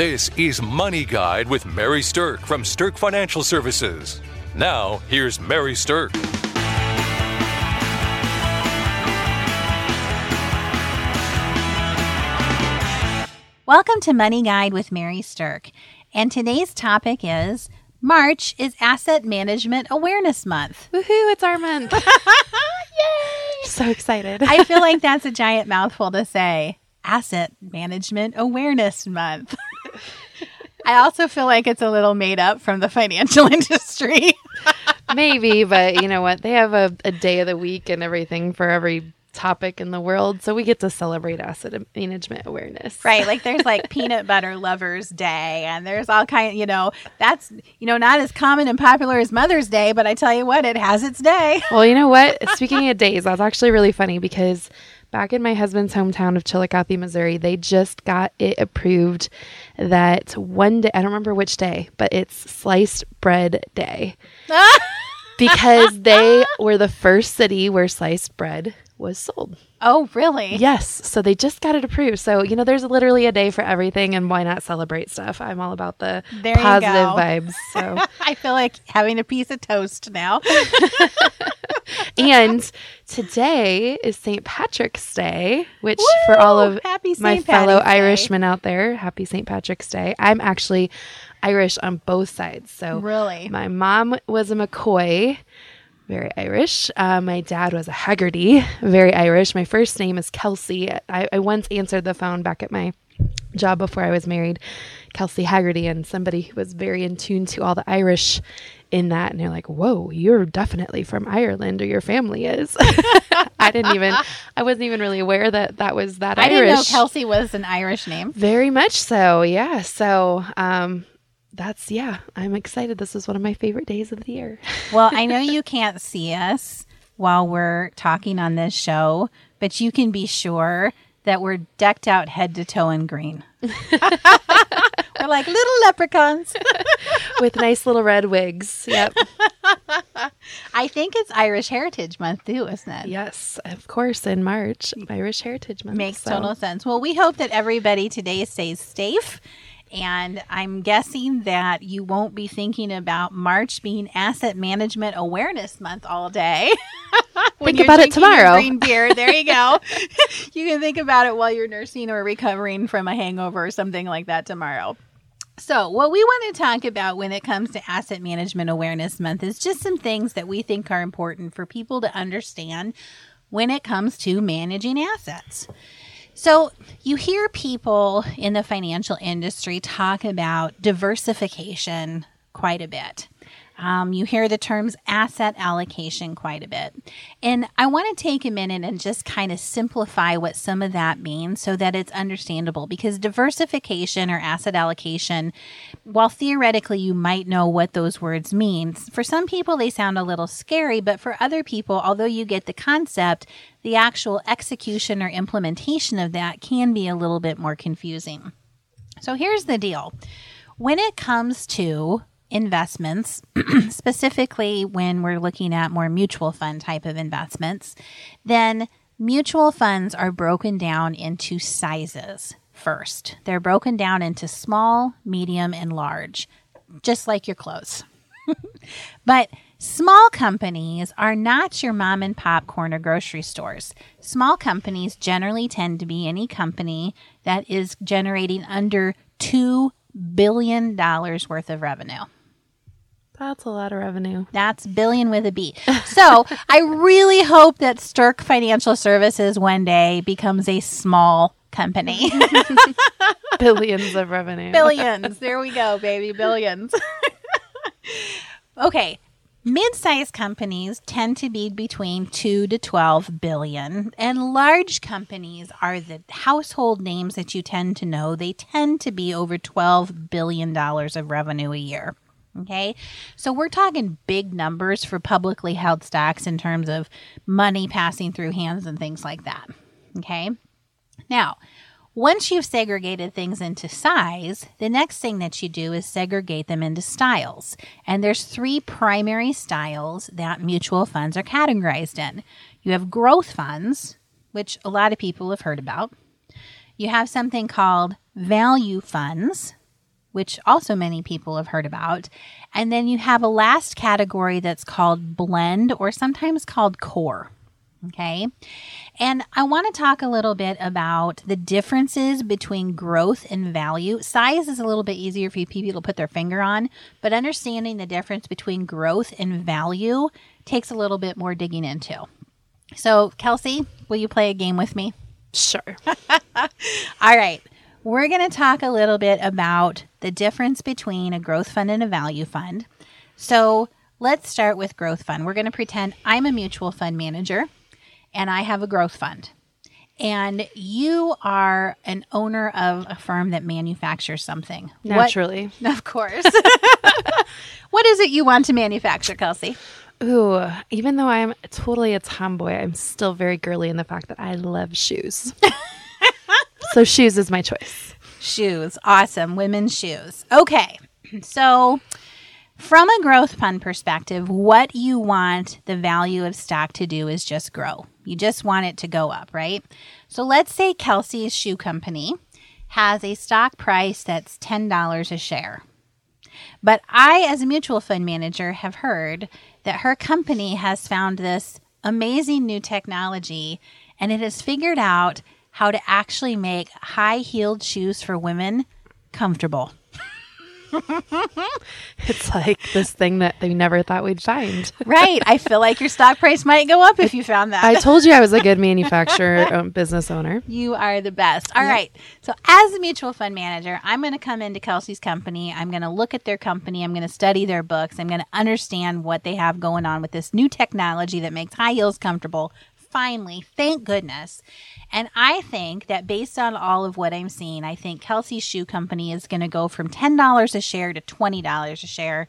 This is Money Guide with Mary Stirk from Stirk Financial Services. Now, here's Mary Stirk. Welcome to Money Guide with Mary Stirk. And today's topic is March is Asset Management Awareness Month. Woohoo, it's our month. Yay! So excited. I feel like that's a giant mouthful to say. Asset Management Awareness Month. I also feel like it's a little made up from the financial industry. Maybe, but you know what? They have a, a day of the week and everything for every topic in the world. So we get to celebrate asset management awareness. Right. Like there's like peanut butter lovers day and there's all kind you know, that's you know, not as common and popular as Mother's Day, but I tell you what, it has its day. Well, you know what? Speaking of days, that's actually really funny because back in my husband's hometown of Chillicothe, Missouri, they just got it approved that one day, I don't remember which day, but it's sliced bread day. because they were the first city where sliced bread was sold. Oh, really? Yes. So they just got it approved. So, you know, there's literally a day for everything and why not celebrate stuff? I'm all about the There positive vibes. So, I feel like having a piece of toast now. and today is St. Patrick's Day, which for all of my fellow Day. Irishmen out there, happy St. Patrick's Day. I'm actually Irish on both sides. So, Really? my mom was a McCoy, very Irish. Uh, my dad was a Haggerty, very Irish. My first name is Kelsey. I, I once answered the phone back at my job before I was married, Kelsey Haggerty, and somebody who was very in tune to all the Irish in that. And they're like, whoa, you're definitely from Ireland, or your family is. I didn't even, I wasn't even really aware that that was that I Irish. didn't know Kelsey was an Irish name. Very much so, yeah. So, um, that's yeah. I'm excited. This is one of my favorite days of the year. Well, I know you can't see us while we're talking on this show, but you can be sure that we're decked out head to toe in green. we're like little leprechauns. with nice little red wigs. Yep. I think it's Irish Heritage Month too, isn't it? yes, of course. In March, Irish Heritage Month. Makes so- total sense. Well, we hope that everybody today stays safe. And I'm guessing that you won't be thinking about March being Asset Management Awareness Month all day. Think about it tomorrow. Green beer. There you go. you can think about it while you're nursing or recovering from a hangover or something like that tomorrow. So, what we want to talk about when it comes to Asset Management Awareness Month is just some things that we think are important for people to understand when it comes to managing assets. So, you hear people in the financial industry talk about diversification quite a bit. Um, you hear the terms asset allocation quite a bit. And I want to take a minute and just kind of simplify what some of that means so that it's understandable because diversification or asset allocation, while theoretically you might know what those words mean, for some people they sound a little scary, but for other people, although you get the concept, the actual execution or implementation of that can be a little bit more confusing. So here's the deal when it comes to investments, specifically when we're looking at more mutual fund type of investments, then mutual funds are broken down into sizes first. They're broken down into small, medium, and large, just like your clothes. But small companies are not your mom and pop corner grocery stores. Small companies generally tend to be any company that is generating under $2 billion worth of revenue. That's a lot of revenue. That's billion with a B. So I really hope that Stirk Financial Services one day becomes a small company. Billions of revenue. billions. There we go, baby. Billions. okay. Mid-sized companies tend to be between 2 to 12 billion and large companies are the household names that you tend to know. They tend to be over 12 billion dollars of revenue a year. Okay. So we're talking big numbers for publicly held stocks in terms of money passing through hands and things like that. Okay. Now, once you've segregated things into size, the next thing that you do is segregate them into styles. And there's three primary styles that mutual funds are categorized in. You have growth funds, which a lot of people have heard about. You have something called value funds, which also many people have heard about. And then you have a last category that's called blend or sometimes called core. Okay. And I want to talk a little bit about the differences between growth and value. Size is a little bit easier for people to put their finger on, but understanding the difference between growth and value takes a little bit more digging into. So, Kelsey, will you play a game with me? Sure. All right. We're going to talk a little bit about the difference between a growth fund and a value fund. So, let's start with growth fund. We're going to pretend I'm a mutual fund manager and I have a growth fund. And you are an owner of a firm that manufactures something. What- Naturally. of course. what is it you want to manufacture, Kelsey? Ooh, even though I'm totally a tomboy, I'm still very girly in the fact that I love shoes. so shoes is my choice. Shoes. Awesome. Women's shoes. Okay. So, from a growth fund perspective, what you want the value of stock to do is just grow. You just want it to go up, right? So, let's say Kelsey's Shoe Company has a stock price that's $10 a share. But I, as a mutual fund manager, have heard that her company has found this amazing new technology and it has figured out how to actually make high heeled shoes for women comfortable. It's like this thing that they never thought we'd find. Right. I feel like your stock price might go up if you found that. I told you I was a good manufacturer um, business owner. You are the best. All right. So, as a mutual fund manager, I'm going to come into Kelsey's company. I'm going to look at their company. I'm going to study their books. I'm going to understand what they have going on with this new technology that makes high heels comfortable. Finally, thank goodness. And I think that based on all of what I'm seeing, I think Kelsey's Shoe Company is going to go from $10 a share to $20 a share.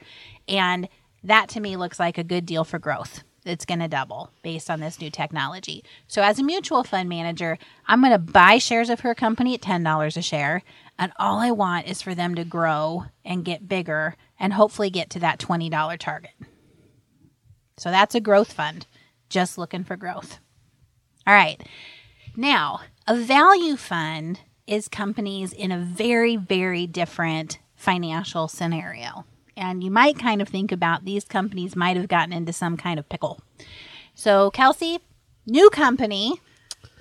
And that to me looks like a good deal for growth. It's going to double based on this new technology. So, as a mutual fund manager, I'm going to buy shares of her company at $10 a share. And all I want is for them to grow and get bigger and hopefully get to that $20 target. So, that's a growth fund, just looking for growth. All right. Now, a value fund is companies in a very, very different financial scenario. And you might kind of think about these companies might have gotten into some kind of pickle. So, Kelsey, new company.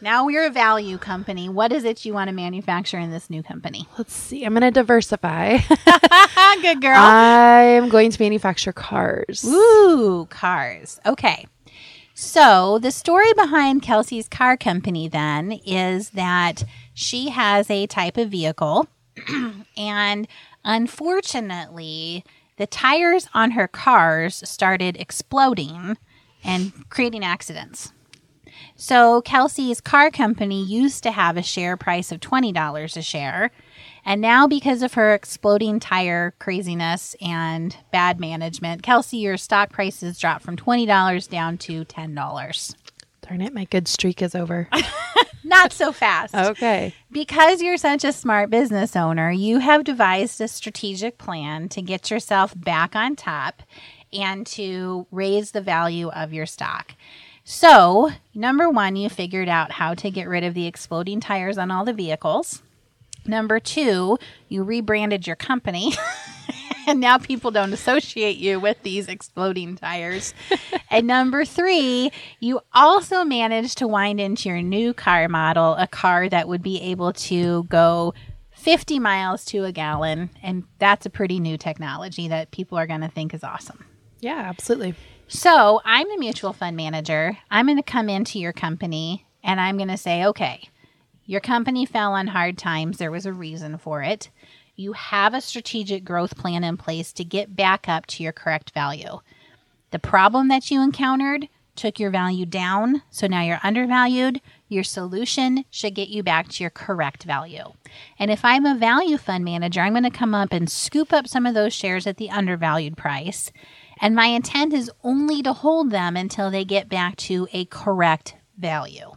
Now we're a value company. What is it you want to manufacture in this new company? Let's see. I'm going to diversify. Good girl. I'm going to manufacture cars. Ooh, cars. Okay. So, the story behind Kelsey's car company then is that she has a type of vehicle, and unfortunately, the tires on her cars started exploding and creating accidents. So, Kelsey's car company used to have a share price of $20 a share. And now, because of her exploding tire craziness and bad management, Kelsey, your stock prices dropped from $20 down to $10. Darn it, my good streak is over. Not so fast. okay. Because you're such a smart business owner, you have devised a strategic plan to get yourself back on top and to raise the value of your stock. So, number one, you figured out how to get rid of the exploding tires on all the vehicles. Number two, you rebranded your company. and now people don't associate you with these exploding tires. and number three, you also managed to wind into your new car model a car that would be able to go 50 miles to a gallon. And that's a pretty new technology that people are going to think is awesome. Yeah, absolutely. So I'm the mutual fund manager. I'm going to come into your company and I'm going to say, okay, your company fell on hard times. There was a reason for it. You have a strategic growth plan in place to get back up to your correct value. The problem that you encountered took your value down, so now you're undervalued. Your solution should get you back to your correct value. And if I'm a value fund manager, I'm going to come up and scoop up some of those shares at the undervalued price. And my intent is only to hold them until they get back to a correct value.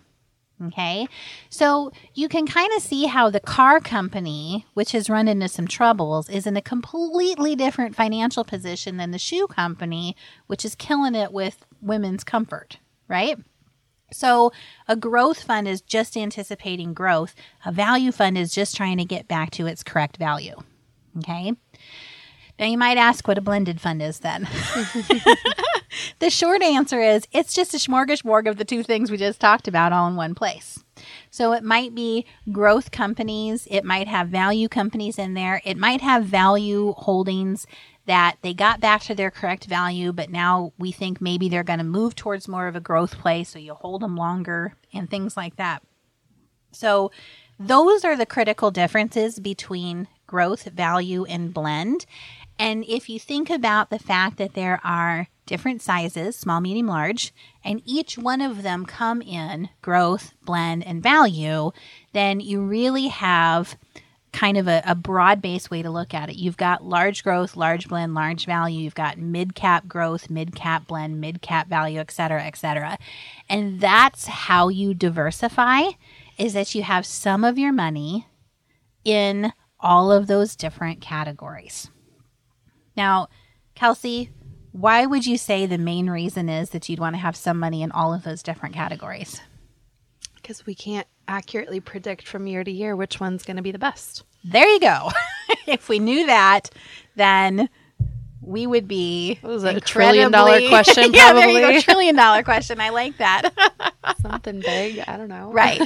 Okay. So you can kind of see how the car company, which has run into some troubles, is in a completely different financial position than the shoe company, which is killing it with women's comfort, right? So a growth fund is just anticipating growth, a value fund is just trying to get back to its correct value. Okay. Now you might ask what a blended fund is then. the short answer is it's just a smorgasbord of the two things we just talked about all in one place. So it might be growth companies, it might have value companies in there, it might have value holdings that they got back to their correct value, but now we think maybe they're going to move towards more of a growth play, so you hold them longer and things like that. So those are the critical differences between growth, value, and blend. And if you think about the fact that there are different sizes small, medium, large and each one of them come in growth, blend, and value then you really have kind of a, a broad based way to look at it. You've got large growth, large blend, large value. You've got mid cap growth, mid cap blend, mid cap value, et cetera, et cetera. And that's how you diversify is that you have some of your money in all of those different categories. Now, Kelsey, why would you say the main reason is that you'd want to have some money in all of those different categories? Because we can't accurately predict from year to year which one's going to be the best. There you go. if we knew that, then we would be what was it, a trillion dollar question yeah, probably. There you go, trillion dollar question. I like that. Something big. I don't know. Right.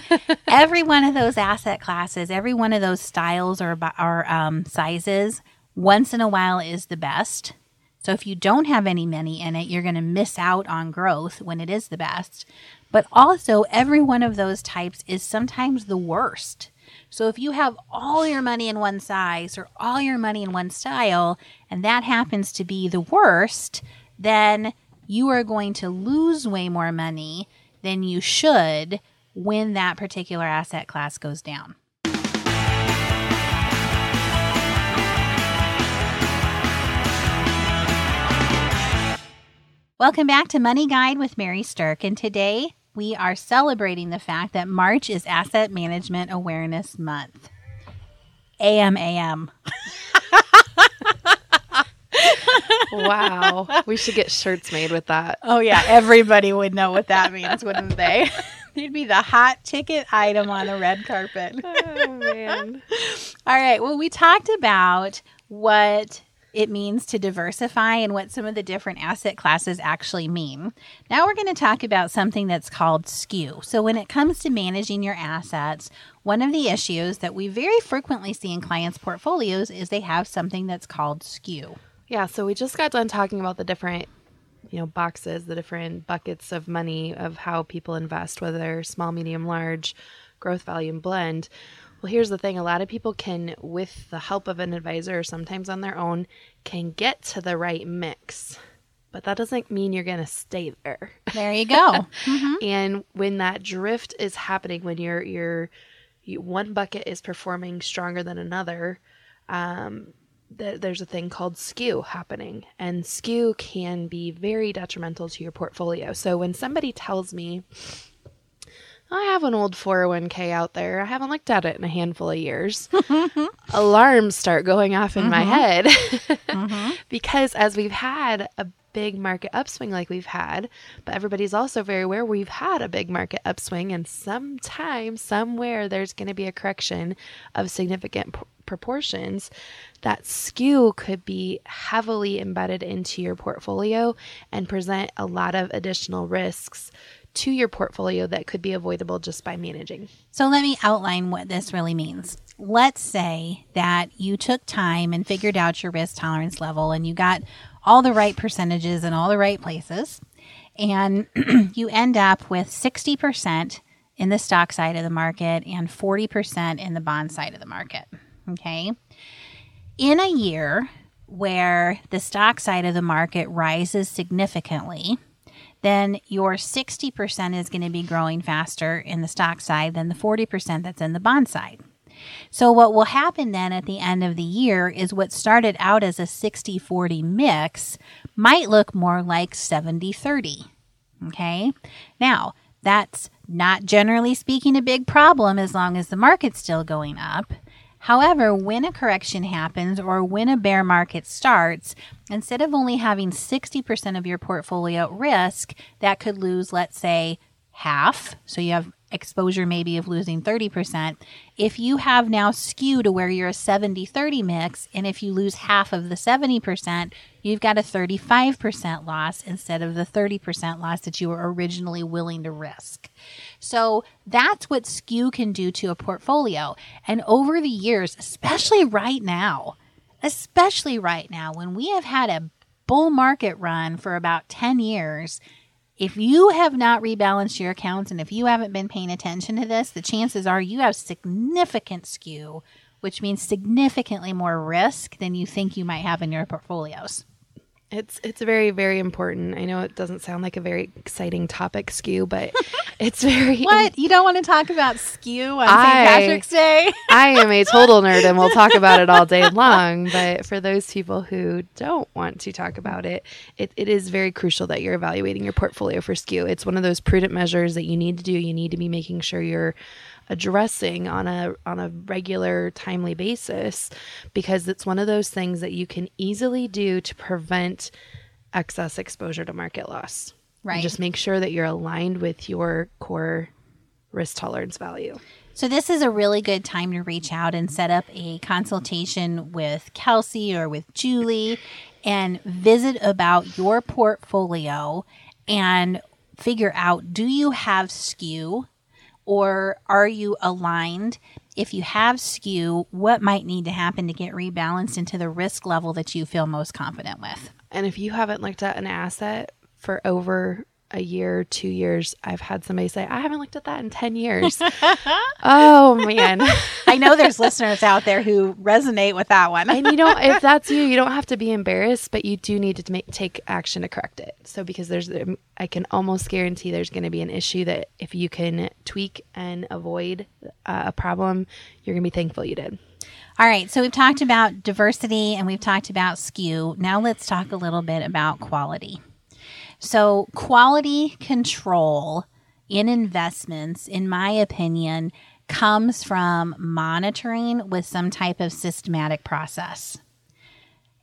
every one of those asset classes, every one of those styles or, or um, sizes, once in a while is the best. So if you don't have any money in it, you're going to miss out on growth when it is the best. But also, every one of those types is sometimes the worst. So if you have all your money in one size or all your money in one style, and that happens to be the worst, then you are going to lose way more money than you should when that particular asset class goes down. Welcome back to Money Guide with Mary Stirk, and today we are celebrating the fact that March is Asset Management Awareness Month. AMAM. wow. We should get shirts made with that. Oh, yeah. Everybody would know what that means, wouldn't they? They'd be the hot ticket item on a red carpet. oh, man. All right. Well, we talked about what it means to diversify and what some of the different asset classes actually mean. Now we're going to talk about something that's called skew. So, when it comes to managing your assets, one of the issues that we very frequently see in clients' portfolios is they have something that's called skew. Yeah, so we just got done talking about the different you know boxes the different buckets of money of how people invest whether small medium large growth value and blend well, here's the thing a lot of people can, with the help of an advisor or sometimes on their own, can get to the right mix. But that doesn't mean you're going to stay there. There you go. mm-hmm. And when that drift is happening, when you're, you're, you, one bucket is performing stronger than another, um, th- there's a thing called skew happening. And skew can be very detrimental to your portfolio. So when somebody tells me, I have an old 401k out there. I haven't looked at it in a handful of years. Alarms start going off in mm-hmm. my head mm-hmm. because as we've had a big market upswing like we've had, but everybody's also very aware we've had a big market upswing and sometime, somewhere, there's going to be a correction of significant p- proportions. That skew could be heavily embedded into your portfolio and present a lot of additional risks to your portfolio that could be avoidable just by managing. So let me outline what this really means. Let's say that you took time and figured out your risk tolerance level and you got all the right percentages in all the right places, and you end up with 60% in the stock side of the market and 40% in the bond side of the market. Okay. In a year where the stock side of the market rises significantly, then your 60% is going to be growing faster in the stock side than the 40% that's in the bond side. So, what will happen then at the end of the year is what started out as a 60 40 mix might look more like 70 30. Okay. Now, that's not generally speaking a big problem as long as the market's still going up. However, when a correction happens or when a bear market starts, instead of only having 60% of your portfolio at risk, that could lose, let's say, half. So you have exposure maybe of losing 30%. If you have now skew to where you're a 70 30 mix, and if you lose half of the 70%, you've got a 35% loss instead of the 30% loss that you were originally willing to risk. So that's what skew can do to a portfolio. And over the years, especially right now, especially right now, when we have had a bull market run for about 10 years, if you have not rebalanced your accounts and if you haven't been paying attention to this, the chances are you have significant skew, which means significantly more risk than you think you might have in your portfolios. It's it's very very important. I know it doesn't sound like a very exciting topic, skew, but it's very. What you don't want to talk about skew on St. Patrick's Day? I am a total nerd, and we'll talk about it all day long. But for those people who don't want to talk about it, it, it is very crucial that you're evaluating your portfolio for skew. It's one of those prudent measures that you need to do. You need to be making sure you're addressing on a on a regular timely basis because it's one of those things that you can easily do to prevent excess exposure to market loss. And Right. just make sure that you're aligned with your core risk tolerance value. So this is a really good time to reach out and set up a consultation with Kelsey or with Julie and visit about your portfolio and figure out do you have skew or are you aligned? If you have skew, what might need to happen to get rebalanced into the risk level that you feel most confident with? And if you haven't looked at an asset for over a year, two years, I've had somebody say, I haven't looked at that in 10 years. oh, man. I know there's listeners out there who resonate with that one. And you know, if that's you, you don't have to be embarrassed, but you do need to make, take action to correct it. So, because there's, I can almost guarantee there's going to be an issue that if you can tweak and avoid uh, a problem, you're going to be thankful you did. All right, so we've talked about diversity and we've talked about skew. Now let's talk a little bit about quality. So, quality control in investments, in my opinion, comes from monitoring with some type of systematic process.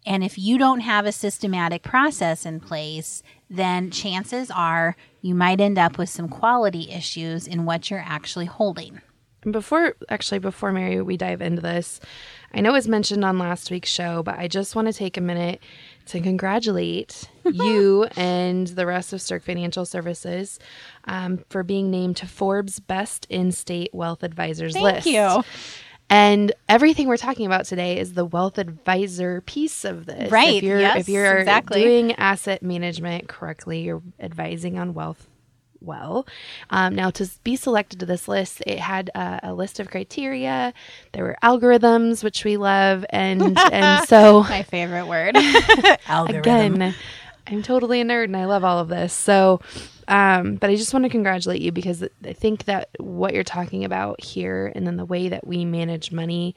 And if you don't have a systematic process in place, then chances are you might end up with some quality issues in what you're actually holding. Before, actually, before Mary, we dive into this, I know it was mentioned on last week's show, but I just want to take a minute to congratulate you and the rest of Stirk Financial Services um, for being named to Forbes' Best In-State Wealth Advisors Thank list. you. And everything we're talking about today is the wealth advisor piece of this. Right, If you're yes, if you're exactly. doing asset management correctly, you're advising on wealth well. Um, now, to be selected to this list, it had uh, a list of criteria. There were algorithms, which we love, and and so My favorite word. Algorithm. again, I'm totally a nerd and I love all of this. So, um, but I just want to congratulate you because I think that what you're talking about here and then the way that we manage money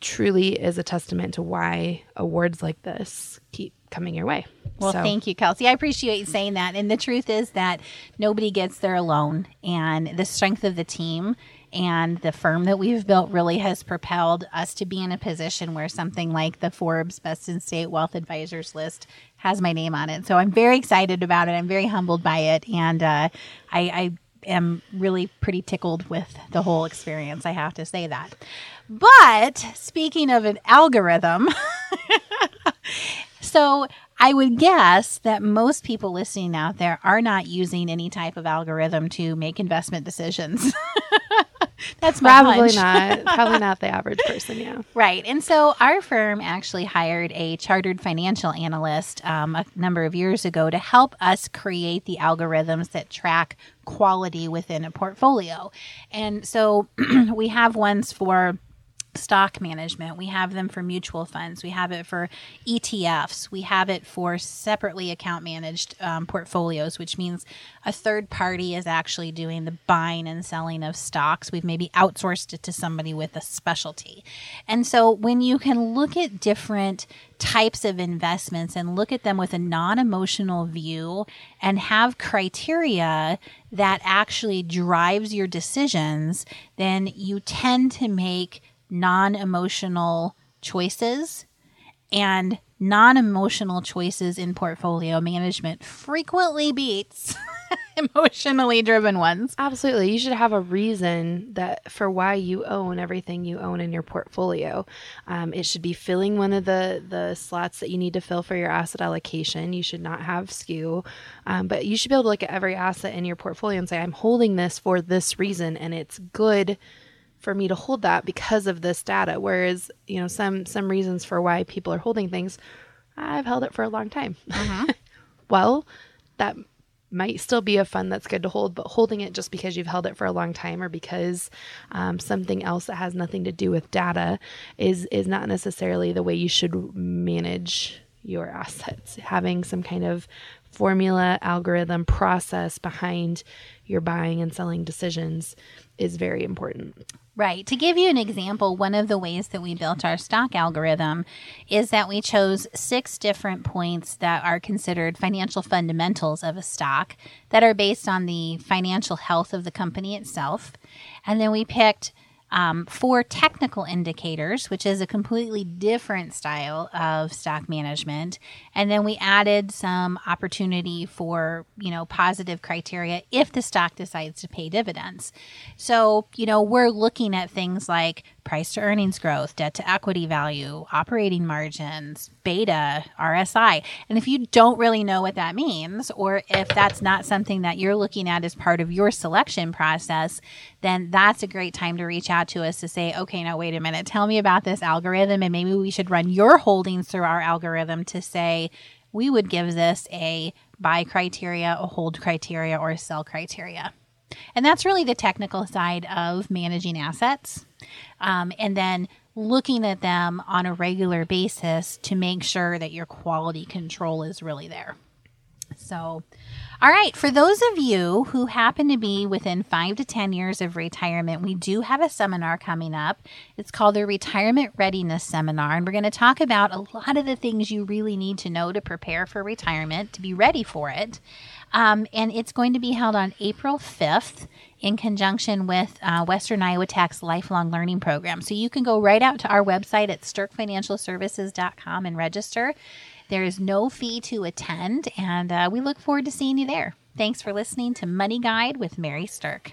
truly is a testament to why awards like this keep coming your way. Well, So- thank you, Kelsey. I appreciate you saying that. And the truth is that nobody gets there alone. And the strength of the team and the firm that we've built really has propelled us to be in a position where something like the Forbes Best in State Wealth Advisors list has my name on it. So I'm very excited about it. I'm very humbled by it. And uh, I, I am really pretty tickled with the whole experience. I have to say that. But speaking of an algorithm, so I would guess that most people listening out there are not using any type of algorithm to make investment decisions. That's my Probably not. Probably not the average person. Yeah. Right. And so our firm actually hired a chartered financial analyst um, a number of years ago to help us create the algorithms that track quality within a portfolio. And so we have ones for stock management. We have them for mutual funds. We have it for ETFs. We have it for separately account managed um, portfolios, which means a third party is actually doing the buying and selling of stocks. We've maybe outsourced it to somebody with a specialty. And so when you can look at different types of investments and look at them with a non emotional view and have criteria that actually drives your decisions, then you tend to make non emotional choices and non emotional choices in portfolio management frequently beats emotionally driven ones. Absolutely. You should have a reason that for why you own everything you own in your portfolio. Um, it should be filling one of the, the slots that you need to fill for your asset allocation. You should not have skew, um, but you should be able to look at every asset in your portfolio and say, I'm holding this for this reason, and it's good for me to hold that because of this data. Whereas, you know, some some reasons for why people are holding things, I've held it for a long time. well, that might still be a fund that's good to hold, but holding it just because you've held it for a long time or because um, something else that has nothing to do with data is is not necessarily the way you should manage your assets. Having some kind of formula, algorithm, process behind your buying and selling decisions is very important. Right. To give you an example, one of the ways that we built our stock algorithm is that we chose six different points that are considered financial fundamentals of a stock that are based on the financial health of the company itself. And then we picked um, four technical indicators, which is a completely different style of stock management. And then we added some opportunity for, you know, positive criteria if the stock decides to pay dividends. So, you know, we're looking at things like price to earnings growth, debt to equity value, operating margins, beta, RSI. And if you don't really know what that means, or if that's not something that you're looking at as part of your selection process, then that's a great time to reach out to us to say, okay, now wait a minute, tell me about this algorithm, and maybe we should run your holdings through our algorithm to say, we would give this a buy criteria, a hold criteria, or a sell criteria. And that's really the technical side of managing assets. Um, and then looking at them on a regular basis to make sure that your quality control is really there. So, all right, for those of you who happen to be within five to 10 years of retirement, we do have a seminar coming up. It's called the Retirement Readiness Seminar, and we're going to talk about a lot of the things you really need to know to prepare for retirement, to be ready for it. Um, and it's going to be held on April 5th in conjunction with uh, Western Iowa Tech's Lifelong Learning Program. So you can go right out to our website at stirkfinancialservices.com and register. There is no fee to attend, and uh, we look forward to seeing you there. Thanks for listening to Money Guide with Mary Stirk